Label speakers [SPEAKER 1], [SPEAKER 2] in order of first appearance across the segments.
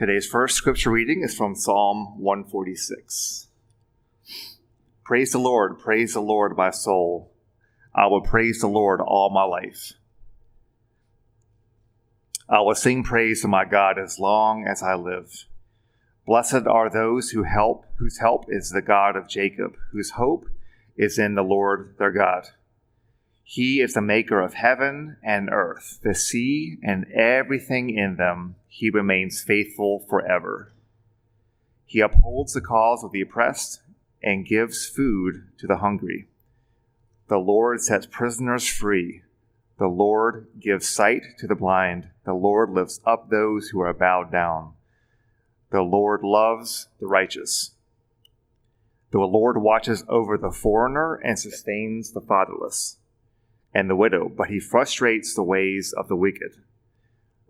[SPEAKER 1] Today's first scripture reading is from Psalm 146. Praise the Lord, praise the Lord, my soul. I will praise the Lord all my life. I will sing praise to my God as long as I live. Blessed are those who help, whose help is the God of Jacob, whose hope is in the Lord their God. He is the maker of heaven and earth, the sea and everything in them. He remains faithful forever. He upholds the cause of the oppressed and gives food to the hungry. The Lord sets prisoners free. The Lord gives sight to the blind. The Lord lifts up those who are bowed down. The Lord loves the righteous. The Lord watches over the foreigner and sustains the fatherless and the widow, but he frustrates the ways of the wicked.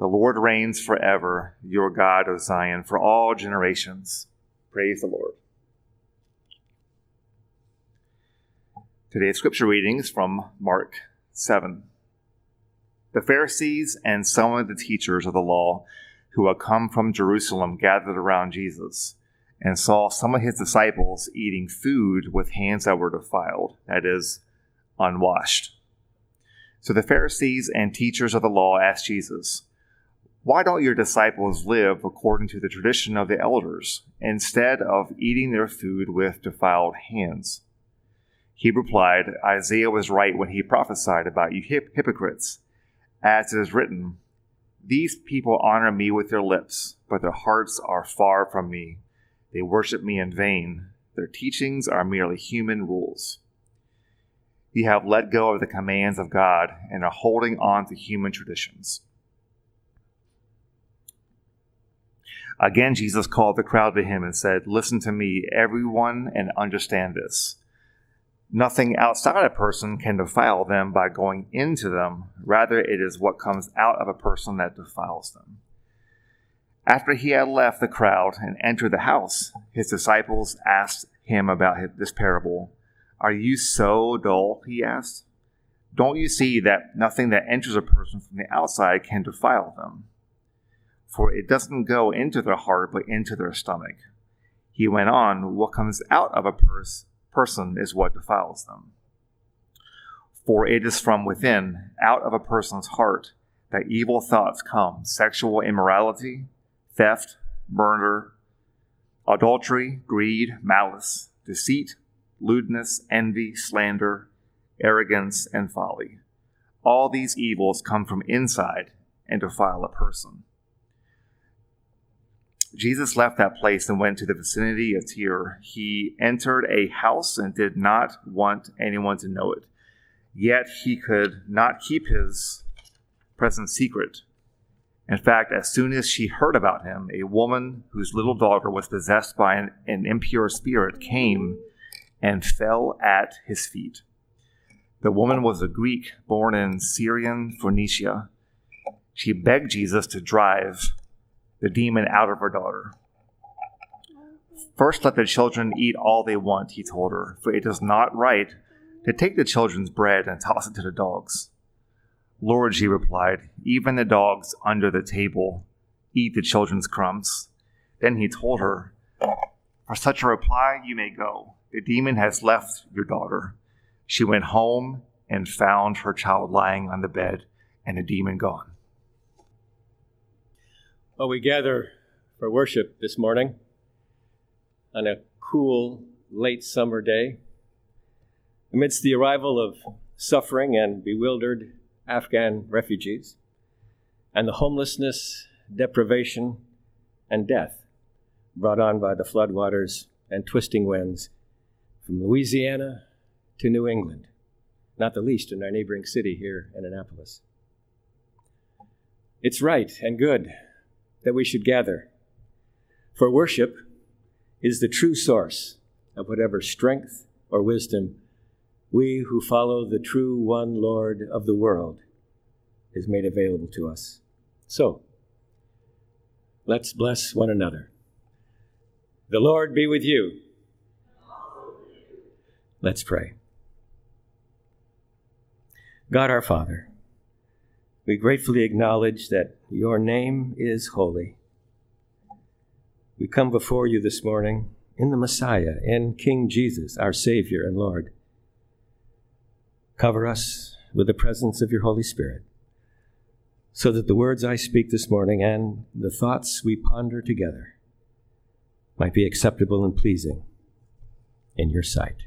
[SPEAKER 1] The Lord reigns forever, your God, O Zion, for all generations. Praise the Lord. Today's scripture reading is from Mark 7. The Pharisees and some of the teachers of the law who had come from Jerusalem gathered around Jesus and saw some of his disciples eating food with hands that were defiled, that is, unwashed. So the Pharisees and teachers of the law asked Jesus, Why don't your disciples live according to the tradition of the elders, instead of eating their food with defiled hands? He replied, Isaiah was right when he prophesied about you hip- hypocrites. As it is written, These people honor me with their lips, but their hearts are far from me. They worship me in vain. Their teachings are merely human rules. You have let go of the commands of God and are holding on to human traditions. Again, Jesus called the crowd to him and said, Listen to me, everyone, and understand this. Nothing outside a person can defile them by going into them. Rather, it is what comes out of a person that defiles them. After he had left the crowd and entered the house, his disciples asked him about this parable. Are you so dull? He asked. Don't you see that nothing that enters a person from the outside can defile them? For it doesn't go into their heart, but into their stomach. He went on, What comes out of a pers- person is what defiles them. For it is from within, out of a person's heart, that evil thoughts come sexual immorality, theft, murder, adultery, greed, malice, deceit lewdness, envy, slander, arrogance, and folly. All these evils come from inside and defile a person. Jesus left that place and went to the vicinity of Tyre. He entered a house and did not want anyone to know it. Yet he could not keep his presence secret. In fact, as soon as she heard about him, a woman whose little daughter was possessed by an, an impure spirit came and fell at his feet. The woman was a Greek born in Syrian Phoenicia. She begged Jesus to drive the demon out of her daughter. First, let the children eat all they want, he told her, for it is not right to take the children's bread and toss it to the dogs. Lord, she replied, even the dogs under the table eat the children's crumbs. Then he told her, For such a reply, you may go. The demon has left your daughter. She went home and found her child lying on the bed and the demon gone.
[SPEAKER 2] Well, we gather for worship this morning on a cool late summer day amidst the arrival of suffering and bewildered Afghan refugees and the homelessness, deprivation, and death brought on by the floodwaters and twisting winds from Louisiana to New England, not the least in our neighboring city here in Annapolis. It's right and good that we should gather, for worship is the true source of whatever strength or wisdom we who follow the true one Lord of the world is made available to us. So, let's bless one another. The Lord be with you. Let's pray. God our Father, we gratefully acknowledge that your name is holy. We come before you this morning in the Messiah, in King Jesus, our Savior and Lord. Cover us with the presence of your Holy Spirit, so that the words I speak this morning and the thoughts we ponder together might be acceptable and pleasing in your sight.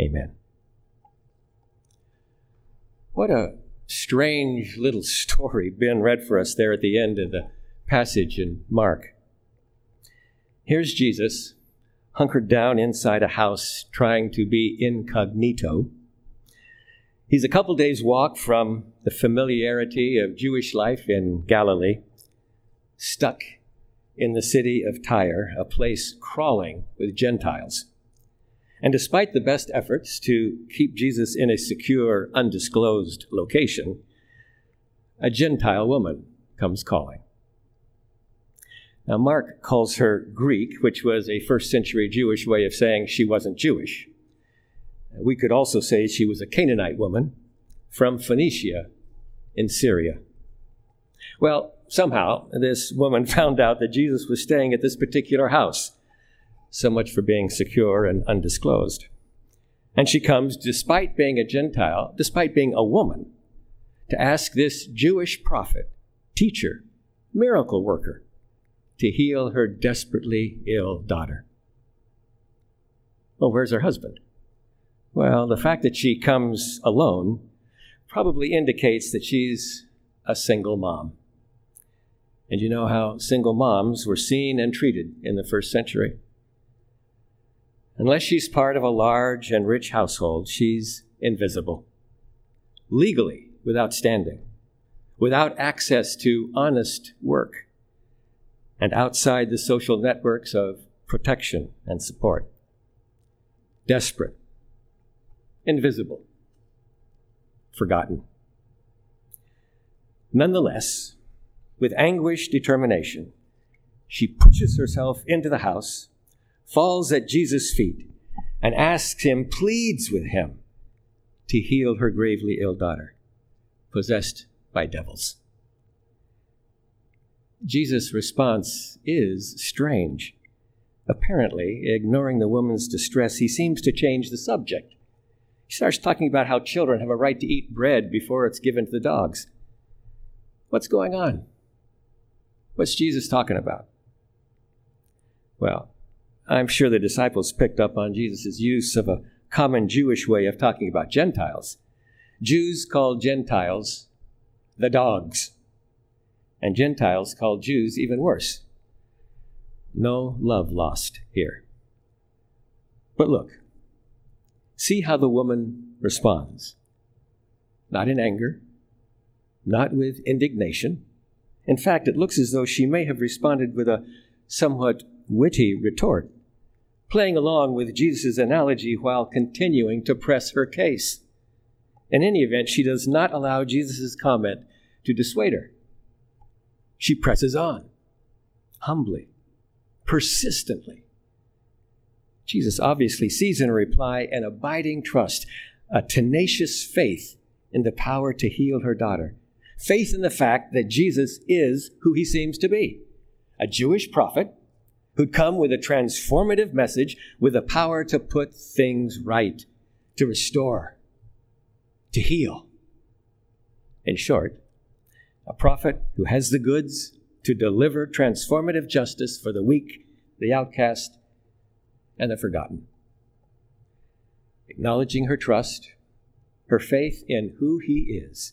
[SPEAKER 2] Amen. What a strange little story Ben read for us there at the end of the passage in Mark. Here's Jesus hunkered down inside a house trying to be incognito. He's a couple days' walk from the familiarity of Jewish life in Galilee, stuck in the city of Tyre, a place crawling with Gentiles. And despite the best efforts to keep Jesus in a secure, undisclosed location, a Gentile woman comes calling. Now, Mark calls her Greek, which was a first century Jewish way of saying she wasn't Jewish. We could also say she was a Canaanite woman from Phoenicia in Syria. Well, somehow, this woman found out that Jesus was staying at this particular house so much for being secure and undisclosed. And she comes, despite being a Gentile, despite being a woman, to ask this Jewish prophet, teacher, miracle worker, to heal her desperately ill daughter. Well, where's her husband? Well, the fact that she comes alone probably indicates that she's a single mom. And you know how single moms were seen and treated in the first century? Unless she's part of a large and rich household, she's invisible. Legally, without standing, without access to honest work, and outside the social networks of protection and support. Desperate, invisible, forgotten. Nonetheless, with anguished determination, she pushes herself into the house falls at Jesus' feet, and asks him, pleads with him to heal her gravely ill daughter, possessed by devils. Jesus' response is strange. Apparently, ignoring the woman's distress, he seems to change the subject. He starts talking about how children have a right to eat bread before it's given to the dogs. What's going on? What's Jesus talking about? Well, I'm sure the disciples picked up on Jesus' use of a common Jewish way of talking about Gentiles. Jews called Gentiles the dogs, and Gentiles called Jews even worse. No love lost here. But look, see how the woman responds. Not in anger, not with indignation. In fact, it looks as though she may have responded with a somewhat witty retort playing along with Jesus' analogy while continuing to press her case. In any event, she does not allow Jesus' comment to dissuade her. She presses on, humbly, persistently. Jesus obviously sees in her reply an abiding trust, a tenacious faith in the power to heal her daughter, faith in the fact that Jesus is who he seems to be a Jewish prophet who'd come with a transformative message with the power to put things right, to restore, to heal. In short, a prophet who has the goods to deliver transformative justice for the weak, the outcast, and the forgotten. Acknowledging her trust, her faith in who he is,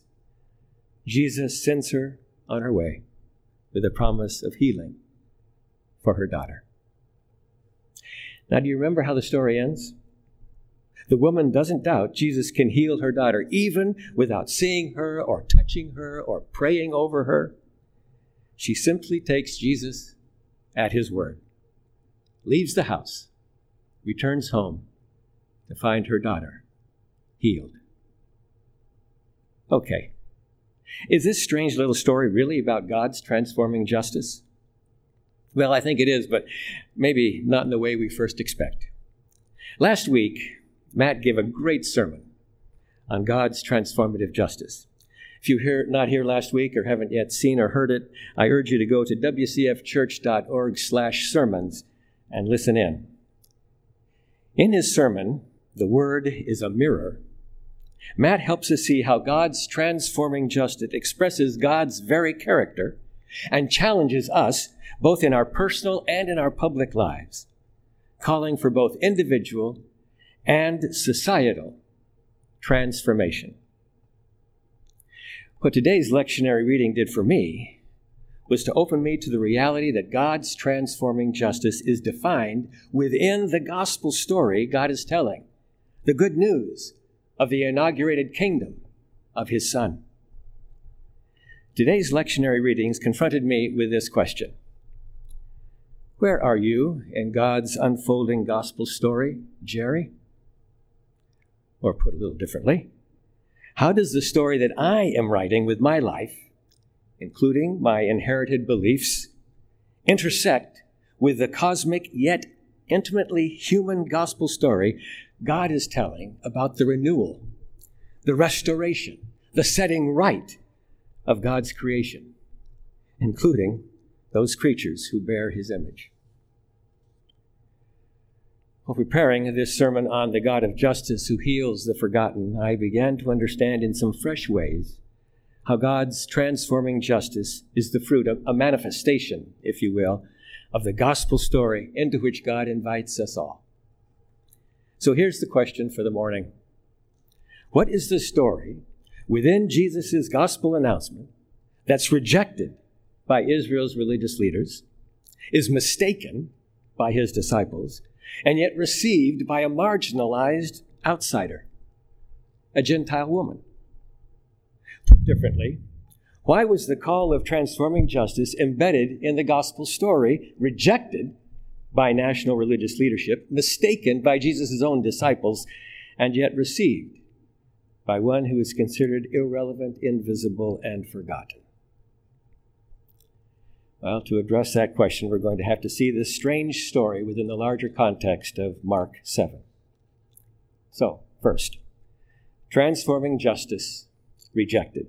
[SPEAKER 2] Jesus sends her on her way with a promise of healing for her daughter. Now, do you remember how the story ends? The woman doesn't doubt Jesus can heal her daughter even without seeing her or touching her or praying over her. She simply takes Jesus at his word, leaves the house, returns home to find her daughter healed. Okay. Is this strange little story really about God's transforming justice? Well, I think it is, but maybe not in the way we first expect. Last week, Matt gave a great sermon on God's transformative justice. If you are not here last week or haven't yet seen or heard it, I urge you to go to wcfchurch.org/sermons and listen in. In his sermon, The Word is a Mirror, Matt helps us see how God's transforming justice expresses God's very character and challenges us both in our personal and in our public lives, calling for both individual and societal transformation. What today's lectionary reading did for me was to open me to the reality that God's transforming justice is defined within the gospel story God is telling, the good news of the inaugurated kingdom of his Son. Today's lectionary readings confronted me with this question Where are you in God's unfolding gospel story, Jerry? Or put a little differently, how does the story that I am writing with my life, including my inherited beliefs, intersect with the cosmic yet intimately human gospel story God is telling about the renewal, the restoration, the setting right of God's creation, including those creatures who bear his image. While preparing this sermon on the God of justice who heals the forgotten, I began to understand in some fresh ways how God's transforming justice is the fruit of a manifestation, if you will, of the gospel story into which God invites us all. So here's the question for the morning What is the story within Jesus' gospel announcement that's rejected by Israel's religious leaders, is mistaken by his disciples, and yet received by a marginalized outsider, a Gentile woman? Differently, why was the call of transforming justice embedded in the gospel story, rejected by national religious leadership, mistaken by Jesus' own disciples, and yet received by one who is considered irrelevant, invisible, and forgotten? Well, to address that question, we're going to have to see this strange story within the larger context of Mark 7. So, first, transforming justice rejected.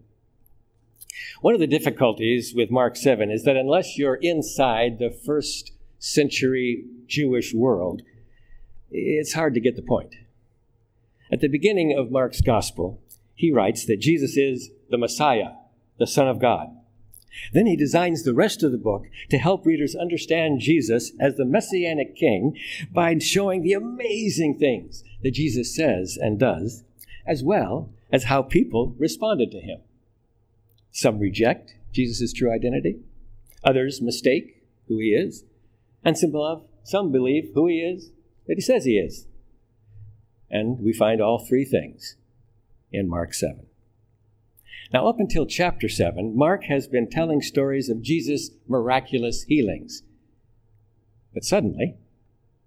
[SPEAKER 2] One of the difficulties with Mark 7 is that unless you're inside the first century Jewish world, it's hard to get the point. At the beginning of Mark's gospel, he writes that Jesus is the Messiah, the Son of God. Then he designs the rest of the book to help readers understand Jesus as the Messianic King by showing the amazing things that Jesus says and does, as well as how people responded to him. Some reject Jesus' true identity, others mistake who he is, and some, some believe who he is that he says he is. And we find all three things in Mark 7. Now, up until chapter 7, Mark has been telling stories of Jesus' miraculous healings. But suddenly,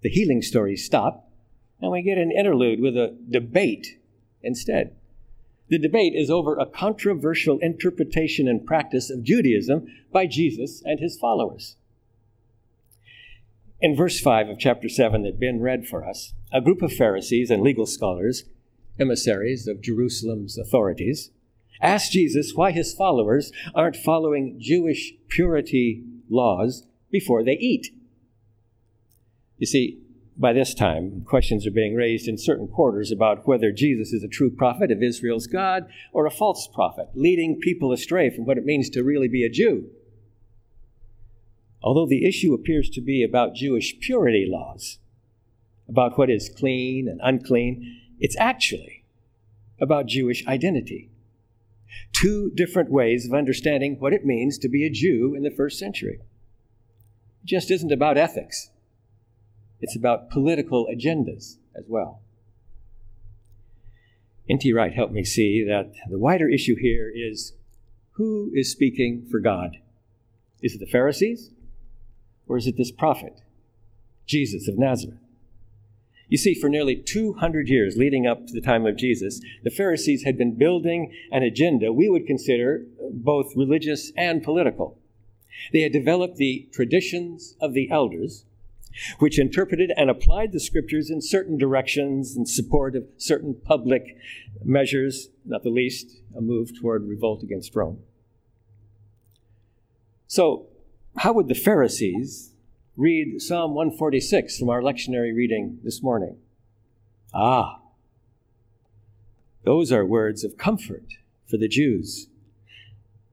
[SPEAKER 2] the healing stories stop, and we get an interlude with a debate instead. The debate is over a controversial interpretation and practice of Judaism by Jesus and his followers. In verse 5 of chapter 7 that Ben read for us, a group of Pharisees and legal scholars, emissaries of Jerusalem's authorities, asked Jesus why his followers aren't following Jewish purity laws before they eat. You see, by this time, questions are being raised in certain quarters about whether Jesus is a true prophet of Israel's God or a false prophet, leading people astray from what it means to really be a Jew. Although the issue appears to be about Jewish purity laws, about what is clean and unclean, it's actually about Jewish identity. Two different ways of understanding what it means to be a Jew in the first century. It just isn't about ethics, it's about political agendas as well. N.T. Wright helped me see that the wider issue here is who is speaking for God? Is it the Pharisees? Or is it this prophet, Jesus of Nazareth? You see, for nearly 200 years leading up to the time of Jesus, the Pharisees had been building an agenda we would consider both religious and political. They had developed the traditions of the elders, which interpreted and applied the scriptures in certain directions in support of certain public measures, not the least a move toward revolt against Rome. So, how would the Pharisees read Psalm 146 from our lectionary reading this morning? Ah, those are words of comfort for the Jews.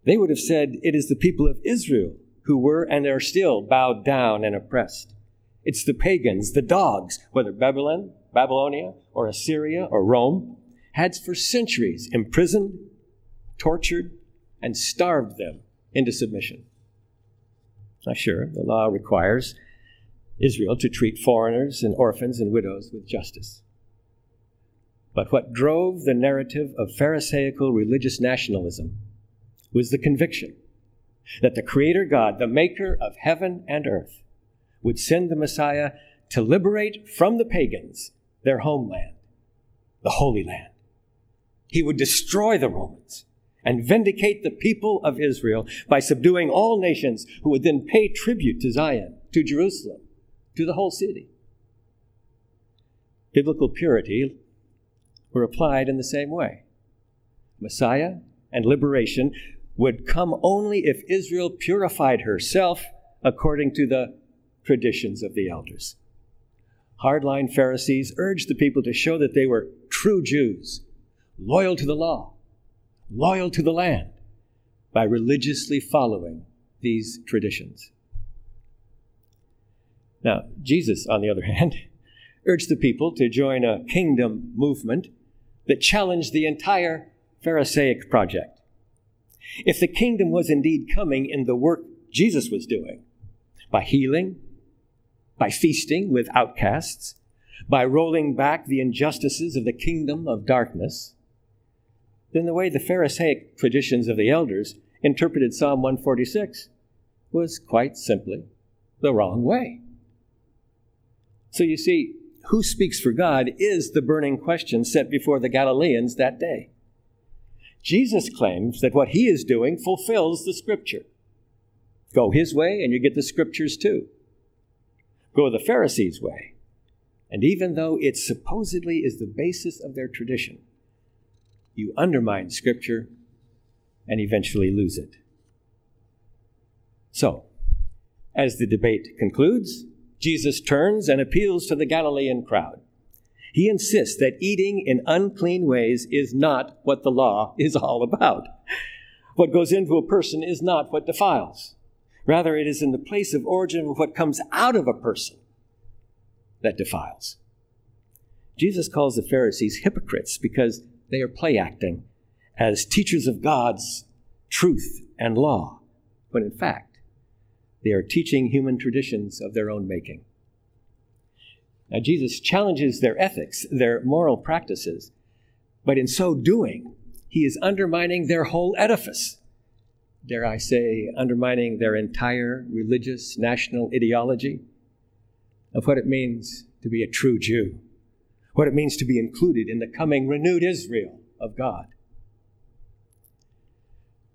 [SPEAKER 2] They would have said, It is the people of Israel who were and are still bowed down and oppressed. It's the pagans, the dogs, whether Babylon, Babylonia, or Assyria, or Rome, had for centuries imprisoned, tortured, and starved them into submission. Now, sure, the law requires Israel to treat foreigners and orphans and widows with justice. But what drove the narrative of Pharisaical religious nationalism was the conviction that the Creator God, the maker of heaven and earth, would send the Messiah to liberate from the pagans their homeland, the Holy Land. He would destroy the Romans and vindicate the people of Israel by subduing all nations who would then pay tribute to Zion, to Jerusalem, to the whole city. Biblical purity were applied in the same way. Messiah and liberation would come only if Israel purified herself according to the traditions of the elders. Hardline Pharisees urged the people to show that they were true Jews, loyal to the law, loyal to the land, by religiously following these traditions. Now, Jesus, on the other hand, urged the people to join a kingdom movement that challenged the entire Pharisaic project. If the kingdom was indeed coming in the work Jesus was doing, by healing, by feasting with outcasts, by rolling back the injustices of the kingdom of darkness, then the way the Pharisaic traditions of the elders interpreted Psalm 146 was quite simply the wrong way. So you see, who speaks for God is the burning question set before the Galileans that day. Jesus claims that what he is doing fulfills the scripture. Go his way and you get the scriptures too go the Pharisees' way. And even though it supposedly is the basis of their tradition, you undermine Scripture and eventually lose it. So, as the debate concludes, Jesus turns and appeals to the Galilean crowd. He insists that eating in unclean ways is not what the law is all about. What goes into a person is not what defiles. Rather, it is in the place of origin of what comes out of a person that defiles. Jesus calls the Pharisees hypocrites because they are play acting as teachers of God's truth and law, when in fact, they are teaching human traditions of their own making. Now, Jesus challenges their ethics, their moral practices, but in so doing, he is undermining their whole edifice dare I say, undermining their entire religious national ideology of what it means to be a true Jew, what it means to be included in the coming renewed Israel of God.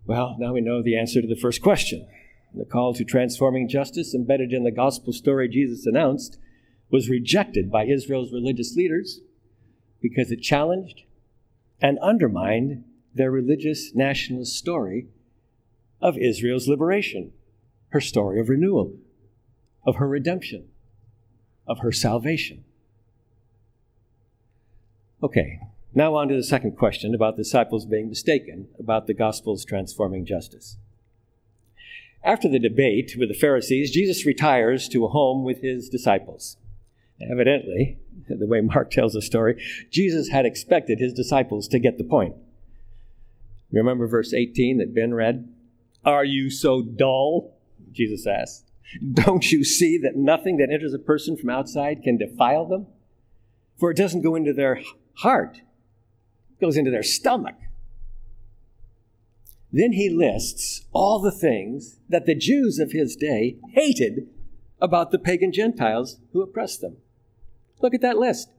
[SPEAKER 2] Well, now we know the answer to the first question. The call to transforming justice embedded in the gospel story Jesus announced was rejected by Israel's religious leaders because it challenged and undermined their religious nationalist story of Israel's liberation, her story of renewal, of her redemption, of her salvation. Okay, now on to the second question about disciples being mistaken about the gospel's transforming justice. After the debate with the Pharisees, Jesus retires to a home with his disciples. Evidently, the way Mark tells the story, Jesus had expected his disciples to get the point. Remember verse 18 that Ben read? Are you so dull? Jesus asked. Don't you see that nothing that enters a person from outside can defile them? For it doesn't go into their heart, goes into their stomach. Then he lists all the things that the Jews of his day hated about the pagan Gentiles who oppressed them. Look at that list.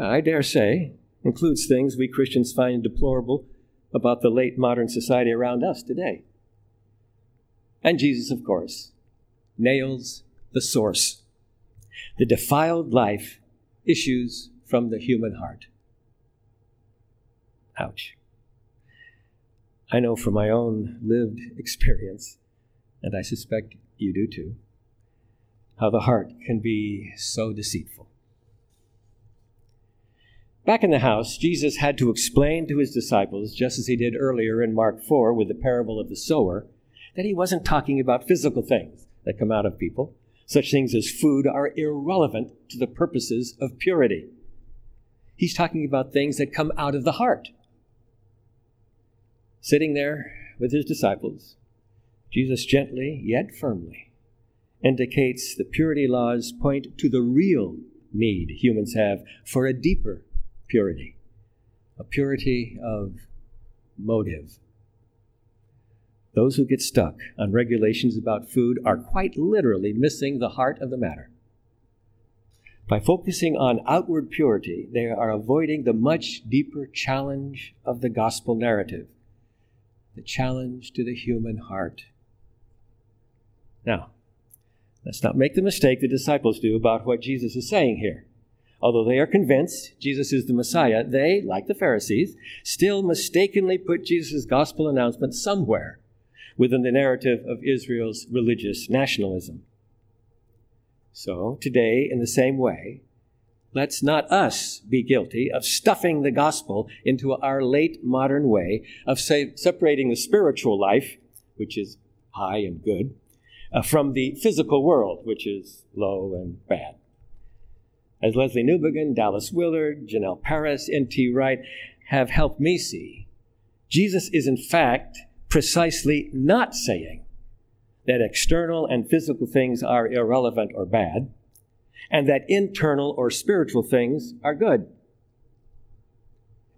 [SPEAKER 2] I dare say includes things we Christians find deplorable about the late modern society around us today. And Jesus, of course, nails the source. The defiled life issues from the human heart. Ouch. I know from my own lived experience, and I suspect you do too, how the heart can be so deceitful. Back in the house, Jesus had to explain to his disciples, just as he did earlier in Mark 4 with the parable of the sower, that he wasn't talking about physical things that come out of people. Such things as food are irrelevant to the purposes of purity. He's talking about things that come out of the heart. Sitting there with his disciples, Jesus gently yet firmly indicates the purity laws point to the real need humans have for a deeper purity, a purity of motive. Those who get stuck on regulations about food are quite literally missing the heart of the matter. By focusing on outward purity, they are avoiding the much deeper challenge of the gospel narrative the challenge to the human heart. Now, let's not make the mistake the disciples do about what Jesus is saying here. Although they are convinced Jesus is the Messiah, they, like the Pharisees, still mistakenly put Jesus' gospel announcement somewhere within the narrative of Israel's religious nationalism. So, today, in the same way, let's not us be guilty of stuffing the gospel into our late modern way of say, separating the spiritual life, which is high and good, uh, from the physical world, which is low and bad as Lesslie Newbigin, Dallas Willard, Jenell Paris, N.T. Wright have helped me see, Jesus is in fact precisely not saying that external and physical things are irrelevant or bad, and that internal or spiritual things are good.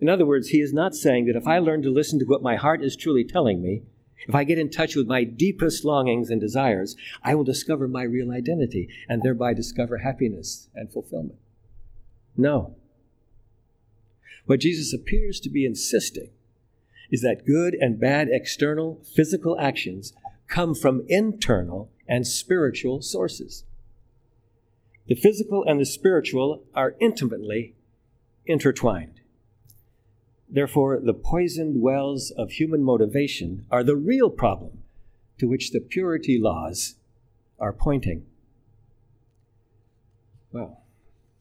[SPEAKER 2] In other words, he is not saying that if I learn to listen to what my heart is truly telling me, if I get in touch with my deepest longings and desires, I will discover my real identity and thereby discover happiness and fulfillment. No. What Jesus appears to be insisting is that good and bad external physical actions come from internal and spiritual sources. The physical and the spiritual are intimately intertwined. Therefore, the poisoned wells of human motivation are the real problem to which the purity laws are pointing. Well,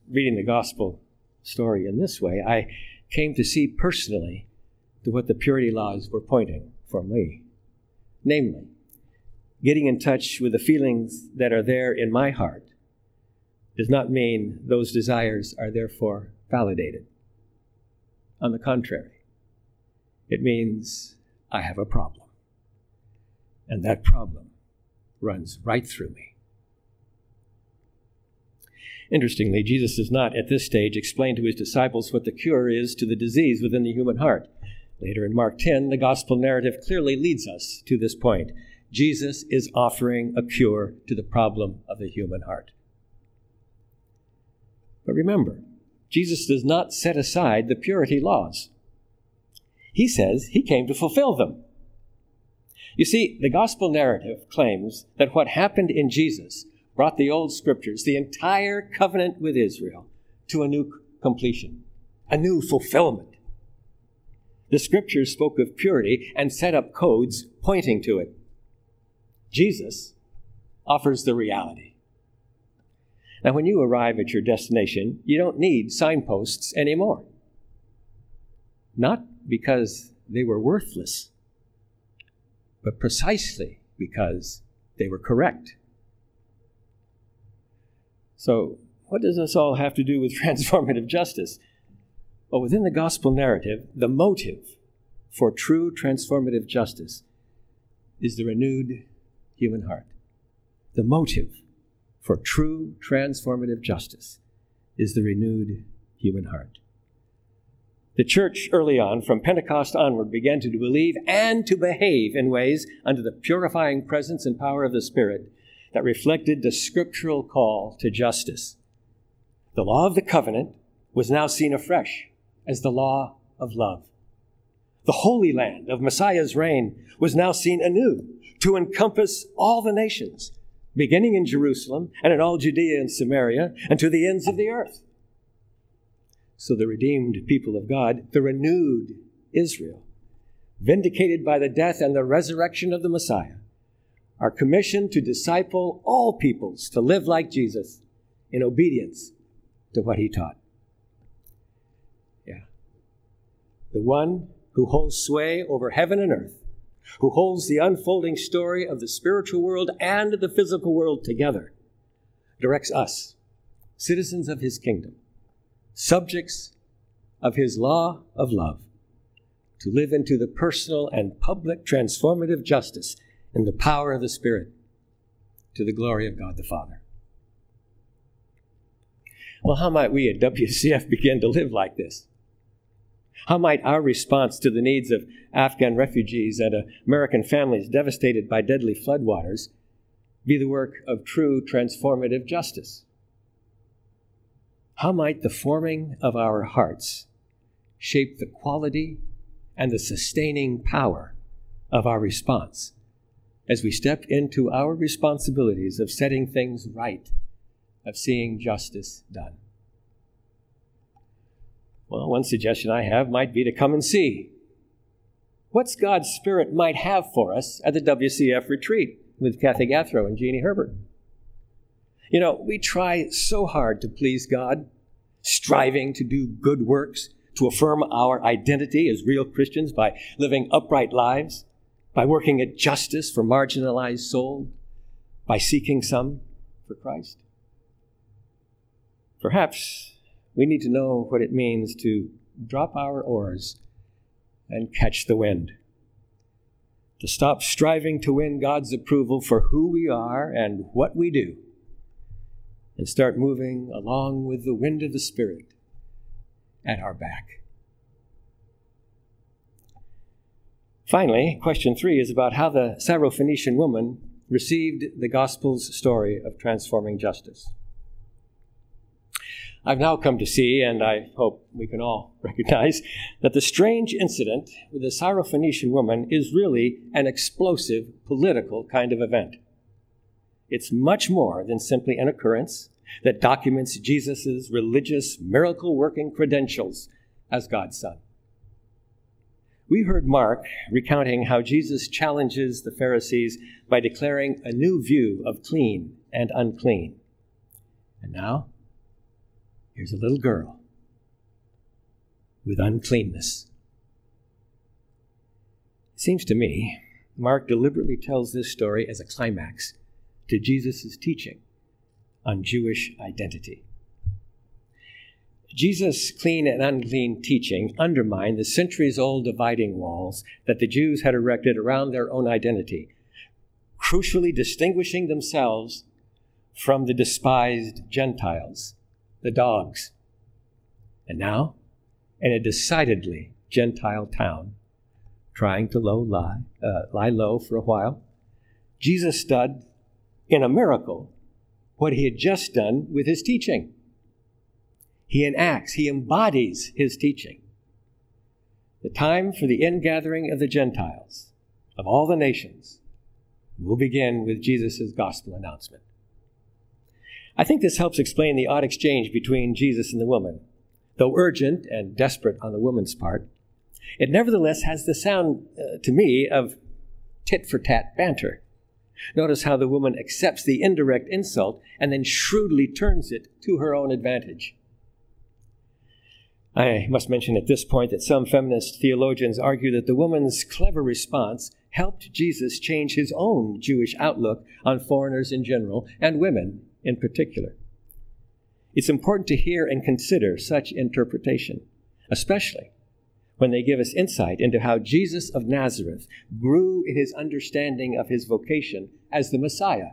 [SPEAKER 2] reading the gospel story in this way, I came to see personally to what the purity laws were pointing for me. Namely, getting in touch with the feelings that are there in my heart does not mean those desires are therefore validated. On the contrary, it means I have a problem. And that problem runs right through me. Interestingly, Jesus does not at this stage explain to his disciples what the cure is to the disease within the human heart. Later in Mark 10, the gospel narrative clearly leads us to this point. Jesus is offering a cure to the problem of the human heart. But remember, Jesus does not set aside the purity laws. He says he came to fulfill them. You see, the gospel narrative claims that what happened in Jesus brought the old scriptures, the entire covenant with Israel, to a new completion, a new fulfillment. The scriptures spoke of purity and set up codes pointing to it. Jesus offers the reality. Now, when you arrive at your destination, you don't need signposts anymore. Not because they were worthless, but precisely because they were correct. So, what does this all have to do with transformative justice? Well, within the gospel narrative, the motive for true transformative justice is the renewed human heart. The motive for true transformative justice is the renewed human heart. The church early on, from Pentecost onward, began to believe and to behave in ways under the purifying presence and power of the Spirit that reflected the scriptural call to justice. The law of the covenant was now seen afresh as the law of love. The Holy Land of Messiah's reign was now seen anew to encompass all the nations, beginning in Jerusalem and in all Judea and Samaria and to the ends of the earth. So the redeemed people of God, the renewed Israel, vindicated by the death and the resurrection of the Messiah, are commissioned to disciple all peoples to live like Jesus in obedience to what he taught. Yeah. The one who holds sway over heaven and earth, who holds the unfolding story of the spiritual world and the physical world together, directs us, citizens of his kingdom, subjects of his law of love, to live into the personal and public transformative justice in the power of the Spirit to the glory of God the Father. Well, how might we at WCF begin to live like this? How might our response to the needs of Afghan refugees and American families devastated by deadly floodwaters be the work of true transformative justice? How might the forming of our hearts shape the quality and the sustaining power of our response as we step into our responsibilities of setting things right, of seeing justice done? Well, one suggestion I have might be to come and see what's God's Spirit might have for us at the WCF retreat with Kathy Gathro and Jeannie Herbert. You know, we try so hard to please God, striving to do good works, to affirm our identity as real Christians by living upright lives, by working at justice for marginalized souls, by seeking some for Christ. Perhaps we need to know what it means to drop our oars and catch the wind. To stop striving to win God's approval for who we are and what we do, and start moving along with the wind of the Spirit at our back. Finally, question three is about how the Syrophoenician woman received the gospel's story of transforming justice. I've now come to see, and I hope we can all recognize, that the strange incident with the Syrophoenician woman is really an explosive political kind of event. It's much more than simply an occurrence that documents Jesus' religious miracle working credentials as God's Son. We heard Mark recounting how Jesus challenges the Pharisees by declaring a new view of clean and unclean. And now, Here's a little girl with uncleanness. It seems to me Mark deliberately tells this story as a climax to Jesus' teaching on Jewish identity. Jesus' clean and unclean teaching undermined the centuries old dividing walls that the Jews had erected around their own identity, crucially distinguishing themselves from the despised Gentiles the dogs. And now, in a decidedly Gentile town, trying to low lie, uh, lie low for a while, Jesus stood in a miracle what he had just done with his teaching. He enacts, he embodies his teaching. The time for the ingathering of the Gentiles, of all the nations, will begin with Jesus' gospel announcement. I think this helps explain the odd exchange between Jesus and the woman. Though urgent and desperate on the woman's part, it nevertheless has the sound, uh, to me, of tit for tat banter. Notice how the woman accepts the indirect insult and then shrewdly turns it to her own advantage. I must mention at this point that some feminist theologians argue that the woman's clever response helped Jesus change his own Jewish outlook on foreigners in general and women in particular. It's important to hear and consider such interpretation, especially when they give us insight into how Jesus of Nazareth grew in his understanding of his vocation as the Messiah,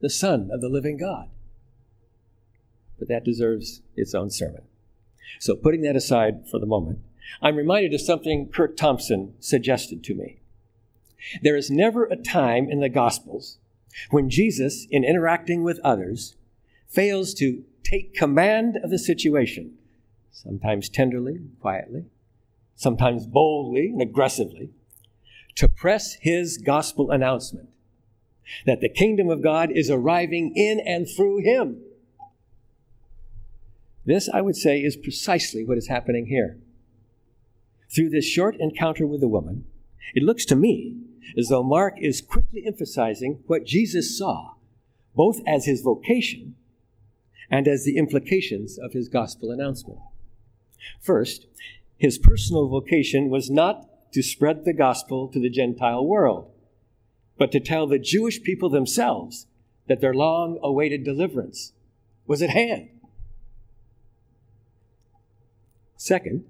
[SPEAKER 2] the Son of the living God. But that deserves its own sermon. So, putting that aside for the moment, I'm reminded of something Curt Thompson suggested to me. There is never a time in the Gospels when Jesus, in interacting with others, fails to take command of the situation, sometimes tenderly, quietly, sometimes boldly and aggressively, to press his gospel announcement that the kingdom of God is arriving in and through him. This, I would say, is precisely what is happening here. Through this short encounter with the woman, it looks to me as though Mark is quickly emphasizing what Jesus saw, both as his vocation and as the implications of his gospel announcement. First, his personal vocation was not to spread the gospel to the Gentile world, but to tell the Jewish people themselves that their long awaited deliverance was at hand. Second,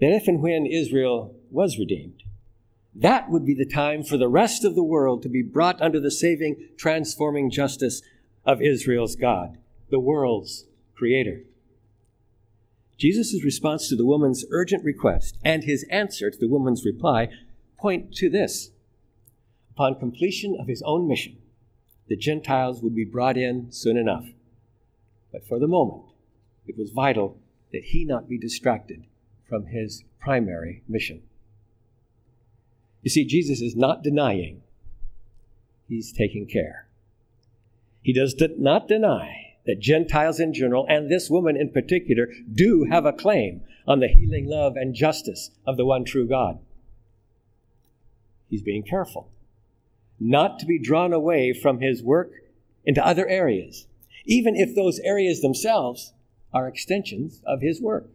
[SPEAKER 2] that if and when Israel was redeemed, that would be the time for the rest of the world to be brought under the saving, transforming justice of Israel's God, the world's creator. Jesus' response to the woman's urgent request and his answer to the woman's reply point to this. Upon completion of his own mission, the Gentiles would be brought in soon enough. But for the moment, it was vital that he not be distracted from his primary mission. You see, Jesus is not denying, he's taking care. He does not deny that Gentiles in general, and this woman in particular, do have a claim on the healing love and justice of the one true God. He's being careful not to be drawn away from his work into other areas, even if those areas themselves are extensions of his work.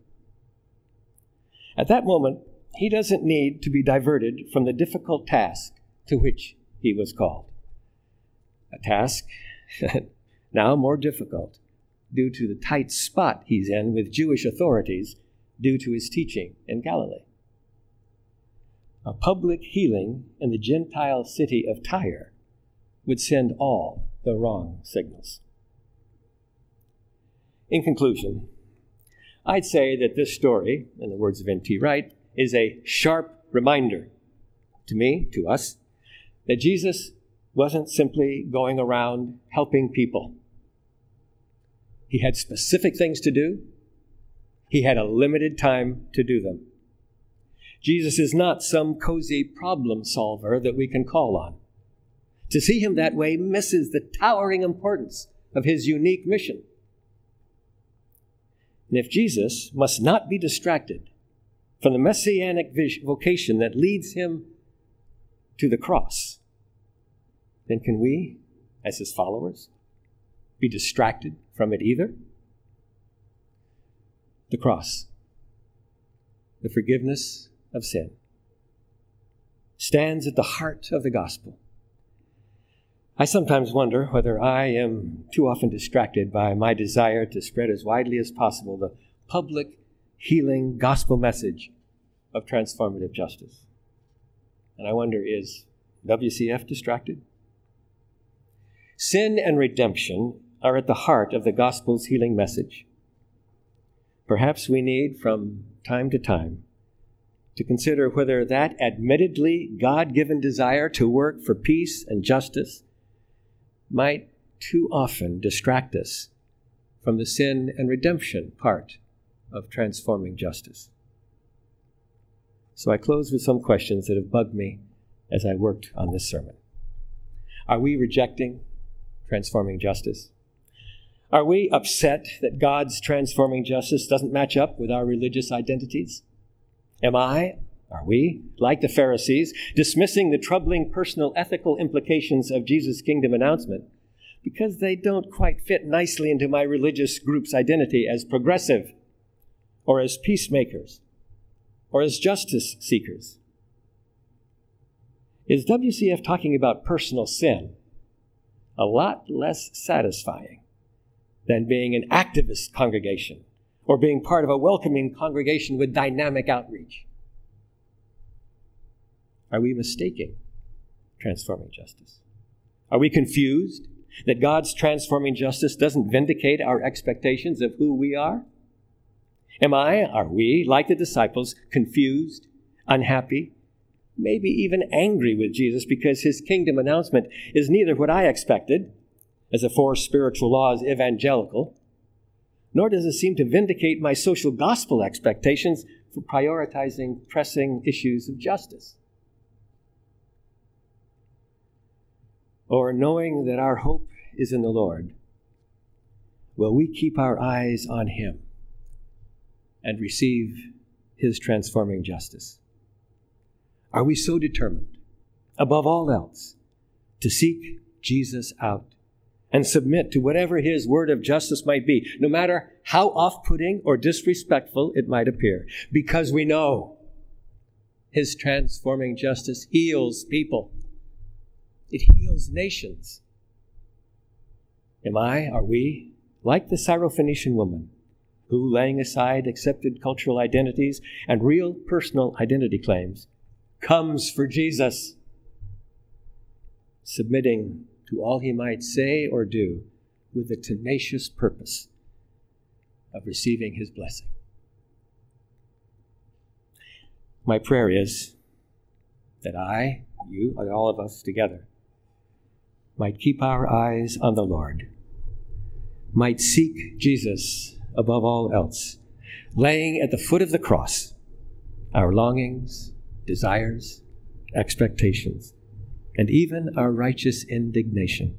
[SPEAKER 2] At that moment, he doesn't need to be diverted from the difficult task to which he was called. A task now more difficult due to the tight spot he's in with Jewish authorities due to his teaching in Galilee. A public healing in the Gentile city of Tyre would send all the wrong signals. In conclusion, I'd say that this story, in the words of N.T. Wright, is a sharp reminder to me, to us, that Jesus wasn't simply going around helping people. He had specific things to do. He had a limited time to do them. Jesus is not some cozy problem solver that we can call on. To see him that way misses the towering importance of his unique mission. And if Jesus must not be distracted from the messianic vocation that leads him to the cross, then can we, as his followers, be distracted from it either? The cross, the forgiveness of sin, stands at the heart of the gospel. I sometimes wonder whether I am too often distracted by my desire to spread as widely as possible the public healing gospel message of transformative justice. And I wonder is WCF distracted? Sin and redemption are at the heart of the gospel's healing message. Perhaps we need, from time to time, to consider whether that admittedly God given desire to work for peace and justice might too often distract us from the sin and redemption part of transforming justice. So I close with some questions that have bugged me as I worked on this sermon. Are we rejecting transforming justice? Are we upset that God's transforming justice doesn't match up with our religious identities? Am I, are we, like the Pharisees, dismissing the troubling personal ethical implications of Jesus' kingdom announcement because they don't quite fit nicely into my religious group's identity as progressive or as peacemakers or as justice seekers? Is WCF talking about personal sin? A lot less satisfying than being an activist congregation or being part of a welcoming congregation with dynamic outreach. Are we mistaking transforming justice? Are we confused that God's transforming justice doesn't vindicate our expectations of who we are? Am I, are we, like the disciples, confused, unhappy, maybe even angry with Jesus because his kingdom announcement is neither what I expected, as a four spiritual laws evangelical, nor does it seem to vindicate my social gospel expectations for prioritizing pressing issues of justice. Or knowing that our hope is in the Lord, will we keep our eyes on Him and receive His transforming justice? Are we so determined, above all else, to seek Jesus out and submit to whatever his word of justice might be, no matter how off putting or disrespectful it might appear, because we know his transforming justice heals people, it heals nations. Am I, are we, like the Syrophoenician woman, who, laying aside accepted cultural identities and real personal identity claims, comes for Jesus, submitting to all he might say or do with the tenacious purpose of receiving his blessing. My prayer is that I, you, and all of us together might keep our eyes on the Lord, might seek Jesus above all else, laying at the foot of the cross our longings, desires, expectations, and even our righteous indignation,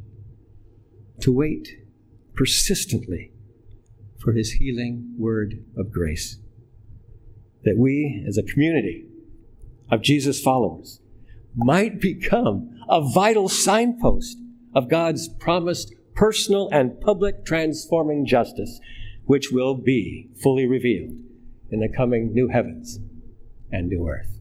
[SPEAKER 2] to wait persistently for his healing word of grace. That we, as a community of Jesus followers, might become a vital signpost of God's promised personal and public transforming justice, which will be fully revealed in the coming new heavens and new earth.